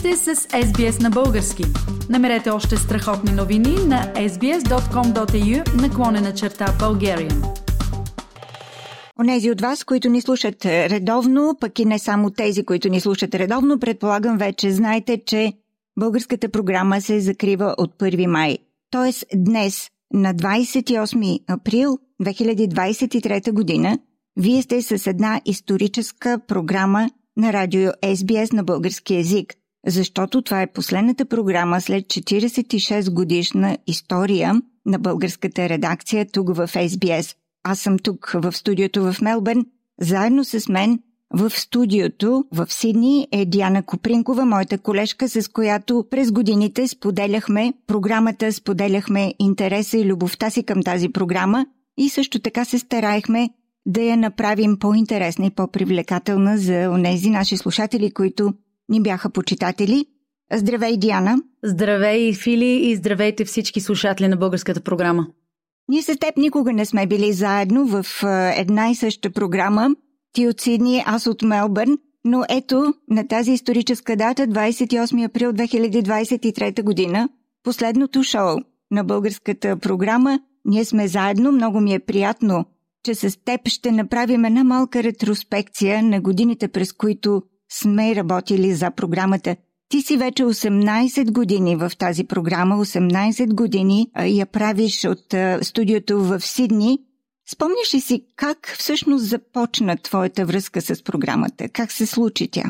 сте с SBS на български. Намерете още страхотни новини на sbs.com.au наклонена черта Bulgarian. Онези от вас, които ни слушат редовно, пък и не само тези, които ни слушат редовно, предполагам вече знаете, че българската програма се закрива от 1 май. Тоест днес, на 28 април 2023 година, вие сте с една историческа програма на радио SBS на български язик, защото това е последната програма след 46 годишна история на българската редакция тук в SBS. Аз съм тук в студиото в Мелбърн, заедно с мен в студиото в Сидни е Диана Копринкова, моята колежка, с която през годините споделяхме програмата, споделяхме интереса и любовта си към тази програма и също така се стараехме да я направим по-интересна и по-привлекателна за онези наши слушатели, които ни бяха почитатели. Здравей, Диана! Здравей, Фили, и здравейте всички слушатели на българската програма. Ние с теб никога не сме били заедно в една и съща програма. Ти от Сидни, аз от Мелбърн. Но ето, на тази историческа дата, 28 април 2023 година, последното шоу на българската програма, ние сме заедно. Много ми е приятно че с теб ще направим една малка ретроспекция на годините, през които сме работили за програмата. Ти си вече 18 години в тази програма, 18 години я правиш от студиото в Сидни. Спомняш ли си как всъщност започна твоята връзка с програмата? Как се случи тя?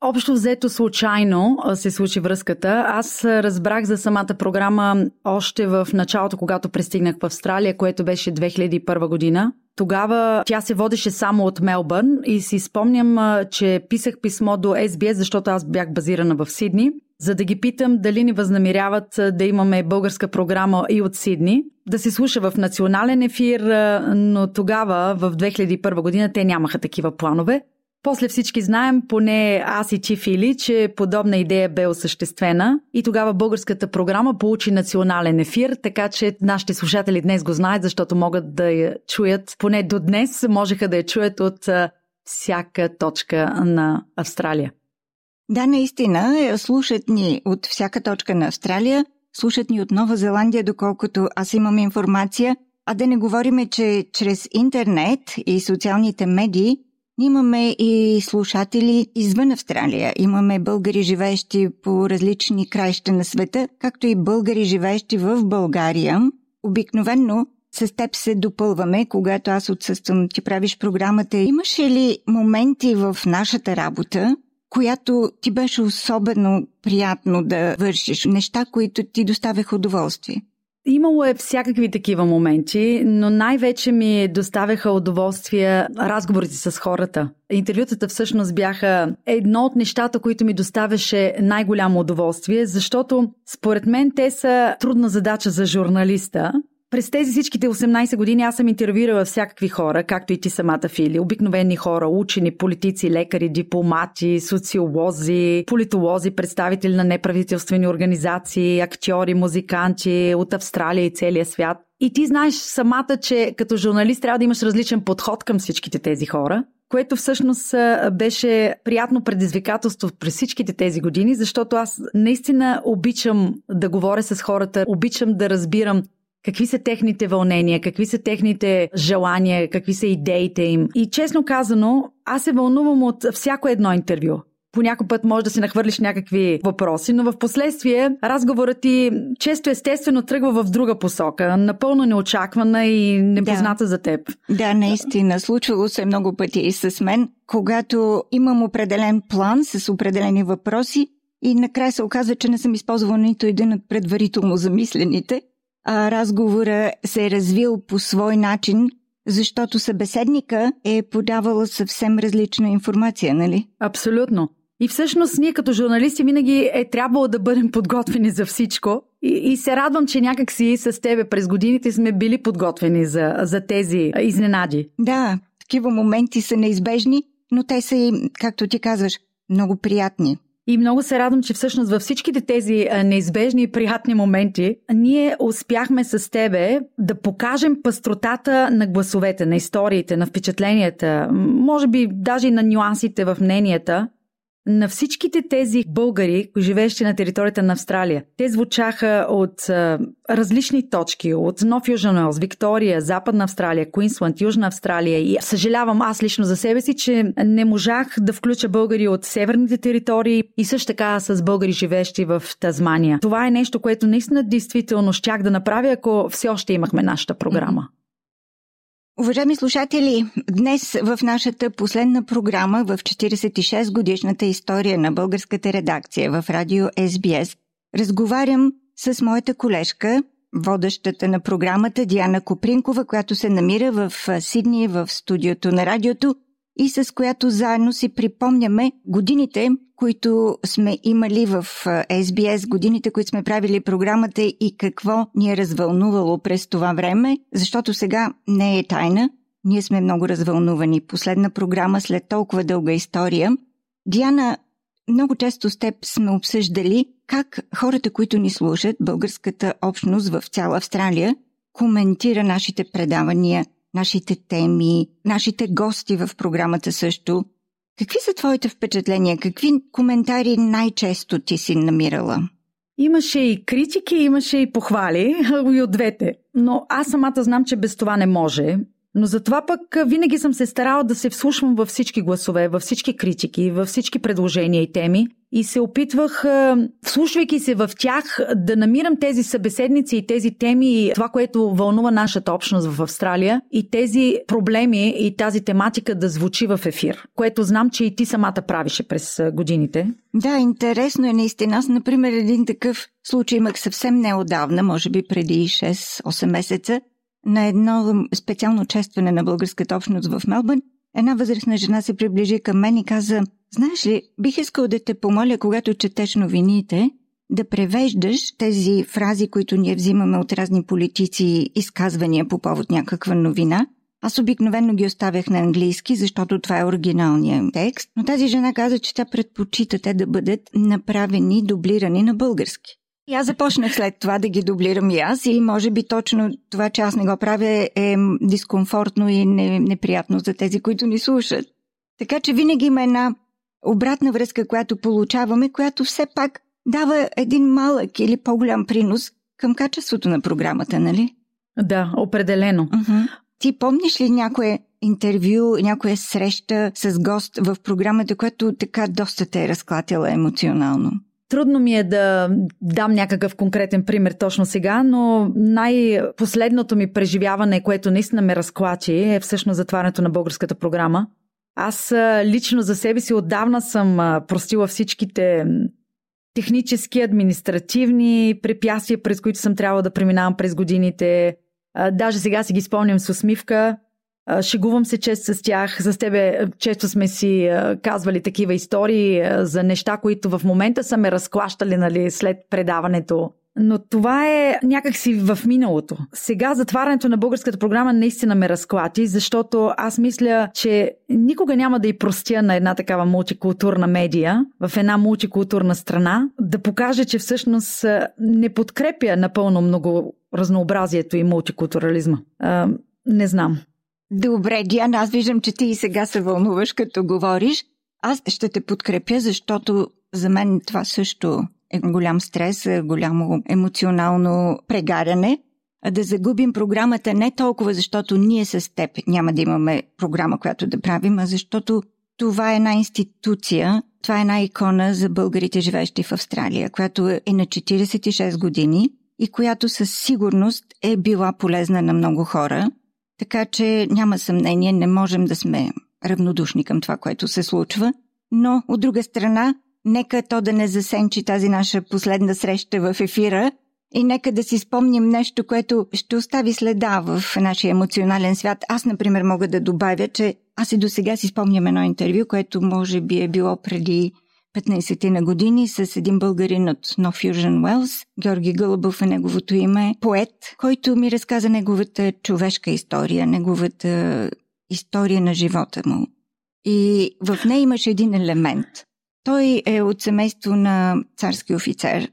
Общо взето случайно се случи връзката. Аз разбрах за самата програма още в началото, когато пристигнах в Австралия, което беше 2001 година. Тогава тя се водеше само от Мелбърн и си спомням, че писах писмо до SBS, защото аз бях базирана в Сидни, за да ги питам дали ни възнамеряват да имаме българска програма и от Сидни, да се слуша в национален ефир, но тогава, в 2001 година, те нямаха такива планове. После всички знаем, поне аз и ти, Фили, че подобна идея бе осъществена и тогава българската програма получи национален ефир, така че нашите слушатели днес го знаят, защото могат да я чуят, поне до днес можеха да я чуят от всяка точка на Австралия. Да, наистина, е, слушат ни от всяка точка на Австралия, слушат ни от Нова Зеландия, доколкото аз имам информация, а да не говориме, че чрез интернет и социалните медии Имаме и слушатели извън Австралия. Имаме българи, живеещи по различни краища на света, както и българи, живеещи в България. Обикновенно с теб се допълваме, когато аз отсъствам, ти правиш програмата. Имаше ли моменти в нашата работа, която ти беше особено приятно да вършиш? Неща, които ти доставяха удоволствие? Имало е всякакви такива моменти, но най-вече ми доставяха удоволствие разговорите с хората. Интервютата всъщност бяха едно от нещата, които ми доставяше най-голямо удоволствие, защото според мен те са трудна задача за журналиста, през тези всичките 18 години аз съм интервюирала всякакви хора, както и ти самата Фили. Обикновени хора, учени, политици, лекари, дипломати, социолози, политолози, представители на неправителствени организации, актьори, музиканти от Австралия и целия свят. И ти знаеш самата, че като журналист трябва да имаш различен подход към всичките тези хора което всъщност беше приятно предизвикателство през всичките тези години, защото аз наистина обичам да говоря с хората, обичам да разбирам какви са техните вълнения, какви са техните желания, какви са идеите им. И честно казано, аз се вълнувам от всяко едно интервю. По някой път може да си нахвърлиш някакви въпроси, но в последствие разговорът ти често естествено тръгва в друга посока, напълно неочаквана и непозната да. за теб. Да, наистина. Случвало се много пъти и с мен, когато имам определен план с определени въпроси и накрая се оказва, че не съм използвала нито един от предварително замислените а, разговора се е развил по свой начин, защото събеседника е подавала съвсем различна информация, нали? Абсолютно. И всъщност ние като журналисти винаги е трябвало да бъдем подготвени за всичко. И, и се радвам, че някак си с тебе през годините сме били подготвени за, за тези изненади. Да, такива моменти са неизбежни, но те са и, както ти казваш, много приятни. И много се радвам, че всъщност във всичките тези неизбежни и приятни моменти ние успяхме с тебе да покажем пастротата на гласовете, на историите, на впечатленията, може би даже и на нюансите в мненията. На всичките тези българи, живеещи на територията на Австралия. Те звучаха от а, различни точки, от Нов Южен Уелс, Виктория, Западна Австралия, Куинсланд, Южна Австралия. И съжалявам аз лично за себе си, че не можах да включа българи от северните територии и също така с българи, живеещи в Тазмания. Това е нещо, което наистина действително щях да направя, ако все още имахме нашата програма. Уважаеми слушатели, днес в нашата последна програма в 46 годишната история на българската редакция в радио SBS разговарям с моята колежка, водещата на програмата Диана Копринкова, която се намира в Сидни в студиото на радиото и с която заедно си припомняме годините, които сме имали в SBS, годините, които сме правили програмата и какво ни е развълнувало през това време, защото сега не е тайна. Ние сме много развълнувани. Последна програма след толкова дълга история. Диана, много често с теб сме обсъждали как хората, които ни слушат, българската общност в цяла Австралия, коментира нашите предавания, нашите теми, нашите гости в програмата също. Какви са твоите впечатления? Какви коментари най-често ти си намирала? Имаше и критики, имаше и похвали, и от двете. Но аз самата знам, че без това не може. Но затова пък винаги съм се старала да се вслушвам във всички гласове, във всички критики, във всички предложения и теми и се опитвах, вслушвайки се в тях, да намирам тези събеседници и тези теми, това, което вълнува нашата общност в Австралия и тези проблеми и тази тематика да звучи в ефир, което знам, че и ти самата правише през годините. Да, интересно е наистина. Аз, например, един такъв случай имах съвсем неодавна, може би преди 6-8 месеца, на едно специално честване на българската общност в Мелбърн, една възрастна жена се приближи към мен и каза Знаеш ли, бих искал да те помоля, когато четеш новините, да превеждаш тези фрази, които ние взимаме от разни политици, изказвания по повод някаква новина. Аз обикновено ги оставях на английски, защото това е оригиналният текст, но тази жена каза, че тя предпочита те да бъдат направени, дублирани на български. И аз започнах след това да ги дублирам и аз и може би точно това, че аз не го правя е дискомфортно и неприятно за тези, които ни слушат. Така че винаги има една обратна връзка, която получаваме, която все пак дава един малък или по-голям принос към качеството на програмата, нали? Да, определено. Uh-huh. Ти помниш ли някое интервю, някоя среща с гост в програмата, която така доста те е разклатила емоционално? Трудно ми е да дам някакъв конкретен пример точно сега, но най-последното ми преживяване, което наистина ме разклачи, е всъщност затварянето на българската програма. Аз лично за себе си отдавна съм простила всичките технически, административни препятствия, през които съм трябвала да преминавам през годините. Даже сега си ги спомням с усмивка. Шегувам се често с тях. С тебе често сме си казвали такива истории за неща, които в момента са ме разклащали нали, след предаването. Но това е някакси в миналото. Сега затварянето на българската програма наистина ме разклати, защото аз мисля, че никога няма да и простя на една такава мултикултурна медия в една мултикултурна страна да покаже, че всъщност не подкрепя напълно много разнообразието и мултикултурализма. Не знам. Добре, Диана, аз виждам, че ти и сега се вълнуваш, като говориш. Аз ще те подкрепя, защото за мен това също е голям стрес, е голямо емоционално прегаряне. Да загубим програмата не толкова, защото ние с теб няма да имаме програма, която да правим, а защото това е една институция, това е една икона за българите, живеещи в Австралия, която е на 46 години и която със сигурност е била полезна на много хора. Така че няма съмнение, не можем да сме равнодушни към това, което се случва. Но, от друга страна, нека то да не засенчи тази наша последна среща в ефира и нека да си спомним нещо, което ще остави следа в нашия емоционален свят. Аз, например, мога да добавя, че аз и до сега си спомням едно интервю, което може би е било преди 15 на години с един българин от No Fusion Wells, Георги Гълъбов е неговото име, поет, който ми разказа неговата човешка история, неговата история на живота му. И в нея имаше един елемент. Той е от семейство на царски офицер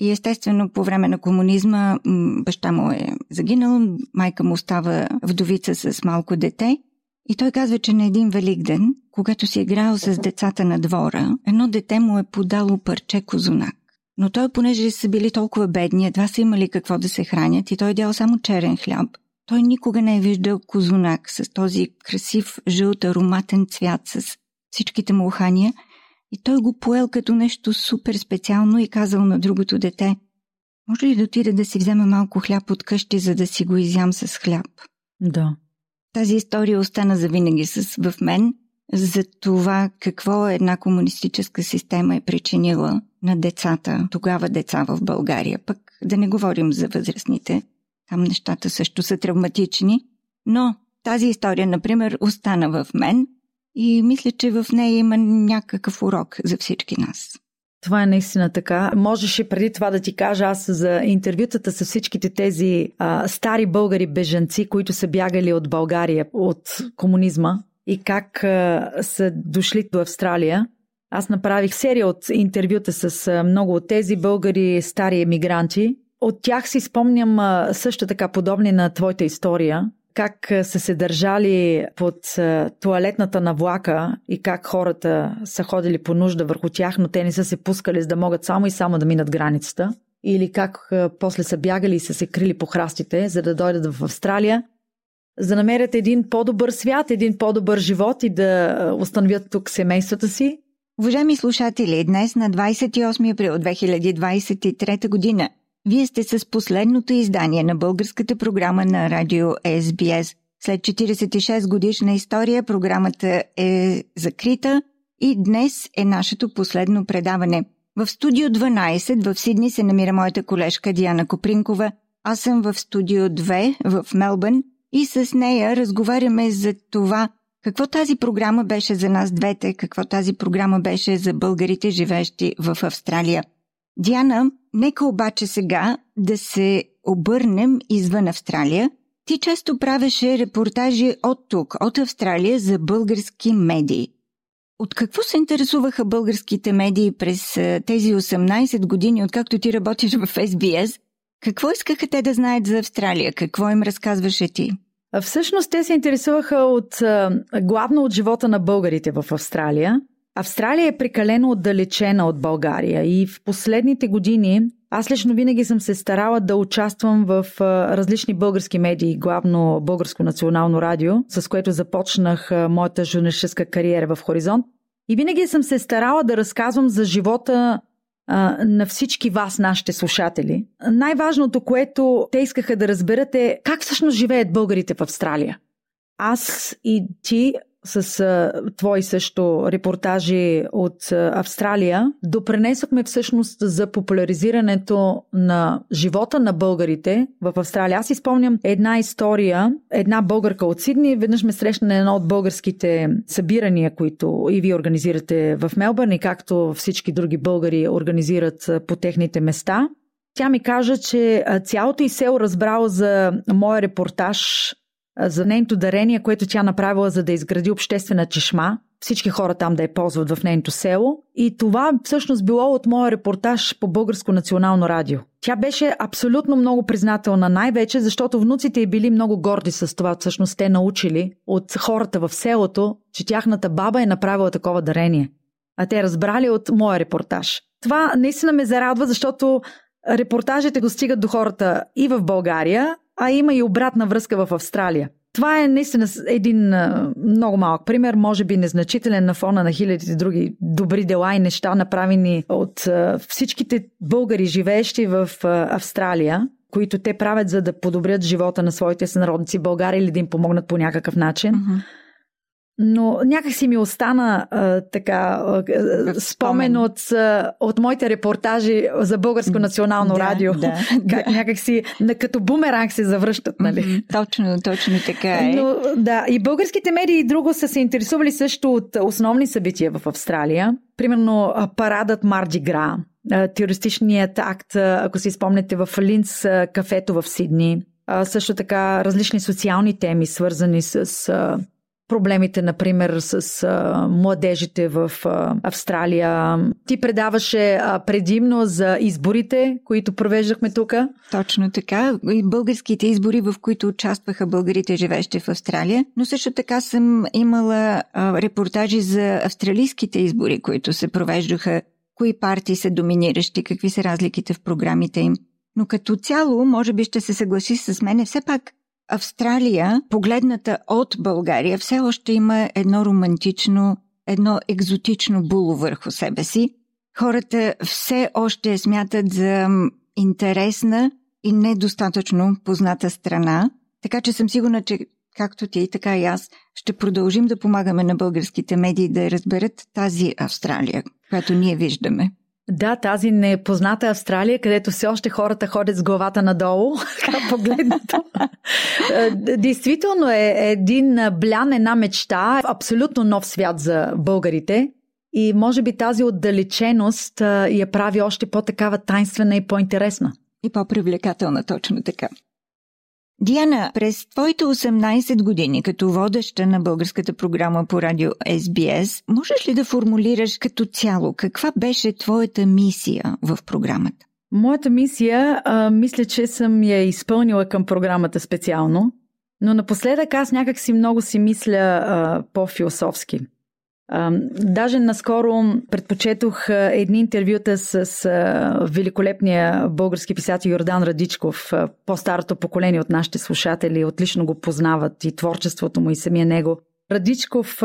и естествено по време на комунизма баща му е загинал, майка му става вдовица с малко дете И той казва, че на един великден, когато си играл с децата на двора, едно дете му е подало парче козунак. Но той, понеже са били толкова бедни, едва са имали какво да се хранят и той е дял само черен хляб, той никога не е виждал козунак с този красив жълт ароматен цвят с всичките му ухания и той го поел като нещо супер специално и казал на другото дете може ли да отида да си взема малко хляб от къщи, за да си го изям с хляб? Да. Тази история остана завинаги с, в мен за това какво една комунистическа система е причинила на децата, тогава деца в България. Пък да не говорим за възрастните. Там нещата също са травматични. Но тази история, например, остана в мен и мисля, че в нея има някакъв урок за всички нас. Това е наистина така. Можеше преди това да ти кажа аз за интервютата с всичките тези а, стари българи бежанци, които са бягали от България, от комунизма и как а, са дошли до Австралия. Аз направих серия от интервюта с а, много от тези българи, стари емигранти. От тях си спомням а, също така подобни на твоята история как са се държали под туалетната на влака и как хората са ходили по нужда върху тях, но те не са се пускали, за да могат само и само да минат границата. Или как после са бягали и са се крили по храстите, за да дойдат в Австралия, за да намерят един по-добър свят, един по-добър живот и да установят тук семействата си. Уважаеми слушатели, днес на 28 април 2023 година вие сте с последното издание на българската програма на радио SBS. След 46 годишна история програмата е закрита и днес е нашето последно предаване. В студио 12 в Сидни се намира моята колежка Диана Копринкова. Аз съм в студио 2 в Мелбърн и с нея разговаряме за това какво тази програма беше за нас двете, какво тази програма беше за българите, живещи в Австралия – Диана, нека обаче сега да се обърнем извън Австралия. Ти често правеше репортажи от тук, от Австралия, за български медии. От какво се интересуваха българските медии през тези 18 години, откакто ти работиш в SBS? Какво искаха те да знаят за Австралия? Какво им разказваше ти? Всъщност те се интересуваха от, главно от живота на българите в Австралия – Австралия е прекалено отдалечена от България и в последните години аз лично винаги съм се старала да участвам в различни български медии, главно Българско национално радио, с което започнах моята журналистическа кариера в Хоризонт. И винаги съм се старала да разказвам за живота на всички вас, нашите слушатели. Най-важното, което те искаха да разберат е как всъщност живеят българите в Австралия. Аз и ти с а, твои също репортажи от а, Австралия, допренесохме всъщност за популяризирането на живота на българите в Австралия. Аз изпомням една история, една българка от Сидни, веднъж ме срещна на едно от българските събирания, които и вие организирате в Мелбърн и както всички други българи организират по техните места. Тя ми каза, че цялото и село разбрало за моя репортаж за нейното дарение, което тя направила за да изгради обществена чешма. Всички хора там да я ползват в нейното село. И това всъщност било от моя репортаж по Българско национално радио. Тя беше абсолютно много признателна, най-вече защото внуците й били много горди с това. Всъщност те научили от хората в селото, че тяхната баба е направила такова дарение. А те разбрали от моя репортаж. Това наистина ме зарадва, защото репортажите го стигат до хората и в България, а има и обратна връзка в Австралия. Това е наистина един много малък пример, може би незначителен на фона на хилядите други добри дела и неща, направени от всичките българи, живеещи в Австралия, които те правят за да подобрят живота на своите сънародници в България или да им помогнат по някакъв начин. Uh-huh. Но някак си ми остана а, така а, спомен от, от моите репортажи за Българско национално да, радио. Да, как, да. Някак си като бумеранг се завръщат, нали? Точно, точно така е. Но, да, и българските медии и друго са се интересували също от основни събития в Австралия. Примерно парадът Марди Гра, терористичният акт, ако си спомнете, в Линц кафето в Сидни. Също така различни социални теми, свързани с проблемите, например, с а, младежите в а, Австралия. Ти предаваше а, предимно за изборите, които провеждахме тук. Точно така. Българските избори, в които участваха българите, живещи в Австралия. Но също така съм имала а, репортажи за австралийските избори, които се провеждаха. Кои партии са доминиращи, какви са разликите в програмите им. Но като цяло, може би ще се съгласи с мене, все пак Австралия, погледната от България, все още има едно романтично, едно екзотично було върху себе си. Хората все още смятат за интересна и недостатъчно позната страна, така че съм сигурна, че както ти, така и аз, ще продължим да помагаме на българските медии да разберат тази Австралия, която ние виждаме. Да, тази непозната Австралия, където все още хората ходят с главата надолу, погледнато. Е, действително е един блян, една мечта, абсолютно нов свят за българите. И може би тази отдалеченост я прави още по-такава тайнствена и по-интересна. И по-привлекателна, точно така. Диана, през твоите 18 години като водеща на българската програма по радио SBS, можеш ли да формулираш като цяло каква беше твоята мисия в програмата? Моята мисия, а, мисля, че съм я изпълнила към програмата специално, но напоследък аз някак си много си мисля а, по-философски. Даже наскоро предпочетох едни интервюта с великолепния български писател Йордан Радичков. По-старото поколение от нашите слушатели отлично го познават и творчеството му и самия него. Радичков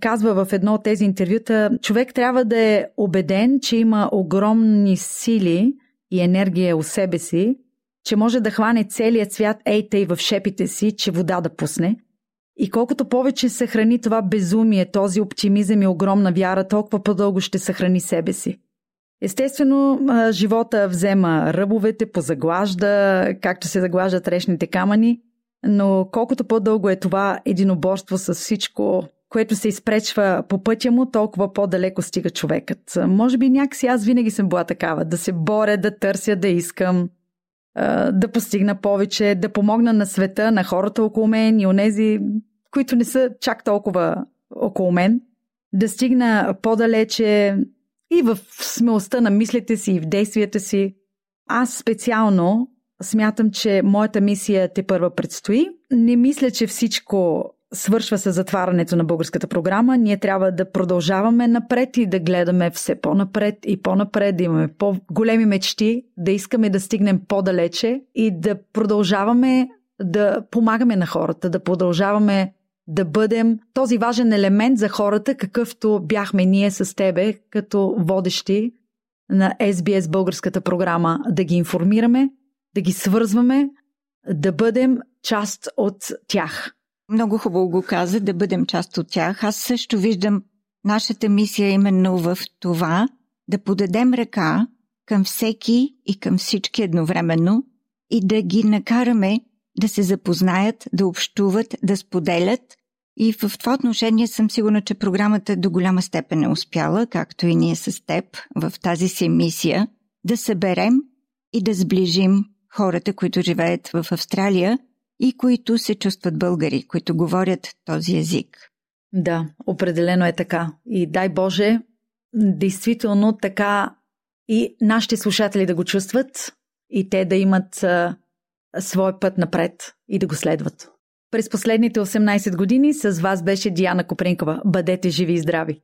казва в едно от тези интервюта, човек трябва да е убеден, че има огромни сили и енергия у себе си, че може да хване целият свят ей тъй в шепите си, че вода да пусне – и колкото повече съхрани това безумие, този оптимизъм и огромна вяра, толкова по-дълго ще съхрани себе си. Естествено, живота взема ръбовете, позаглажда, както се заглаждат решните камъни, но колкото по-дълго е това единоборство с всичко, което се изпречва по пътя му, толкова по-далеко стига човекът. Може би някакси аз винаги съм била такава, да се боря, да търся, да искам, да постигна повече, да помогна на света, на хората около мен и онези, които не са чак толкова около мен, да стигна по-далече и в смелостта на мислите си и в действията си. Аз специално смятам, че моята мисия те първа предстои. Не мисля, че всичко свършва с затварянето на българската програма. Ние трябва да продължаваме напред и да гледаме все по-напред и по-напред, да имаме по-големи мечти, да искаме да стигнем по-далече и да продължаваме да помагаме на хората, да продължаваме да бъдем този важен елемент за хората, какъвто бяхме ние с тебе, като водещи на SBS българската програма, да ги информираме, да ги свързваме, да бъдем част от тях. Много хубаво го каза, да бъдем част от тях. Аз също виждам нашата мисия именно в това да подадем ръка към всеки и към всички едновременно и да ги накараме да се запознаят, да общуват, да споделят. И в това отношение съм сигурна, че програмата до голяма степен е успяла, както и ние с теб, в тази си мисия, да съберем и да сближим хората, които живеят в Австралия и които се чувстват българи, които говорят този език. Да, определено е така. И дай Боже, действително така и нашите слушатели да го чувстват и те да имат а, свой път напред и да го следват. През последните 18 години с вас беше Диана Копринкова. Бъдете живи и здрави!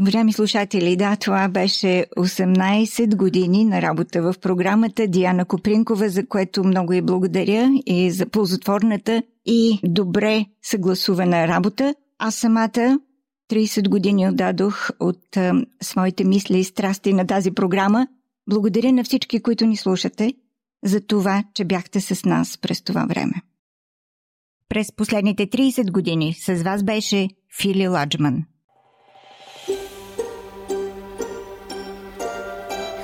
Уважаеми слушатели, да, това беше 18 години на работа в програмата Диана Копринкова, за което много и благодаря и за ползотворната и добре съгласувана работа. Аз самата 30 години отдадох от а, своите мисли и страсти на тази програма. Благодаря на всички, които ни слушате, за това, че бяхте с нас през това време. През последните 30 години с вас беше Фили Ладжман.